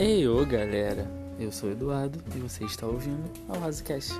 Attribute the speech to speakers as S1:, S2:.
S1: Ei, ô galera, eu sou o Eduardo e você está ouvindo ao RazoCast.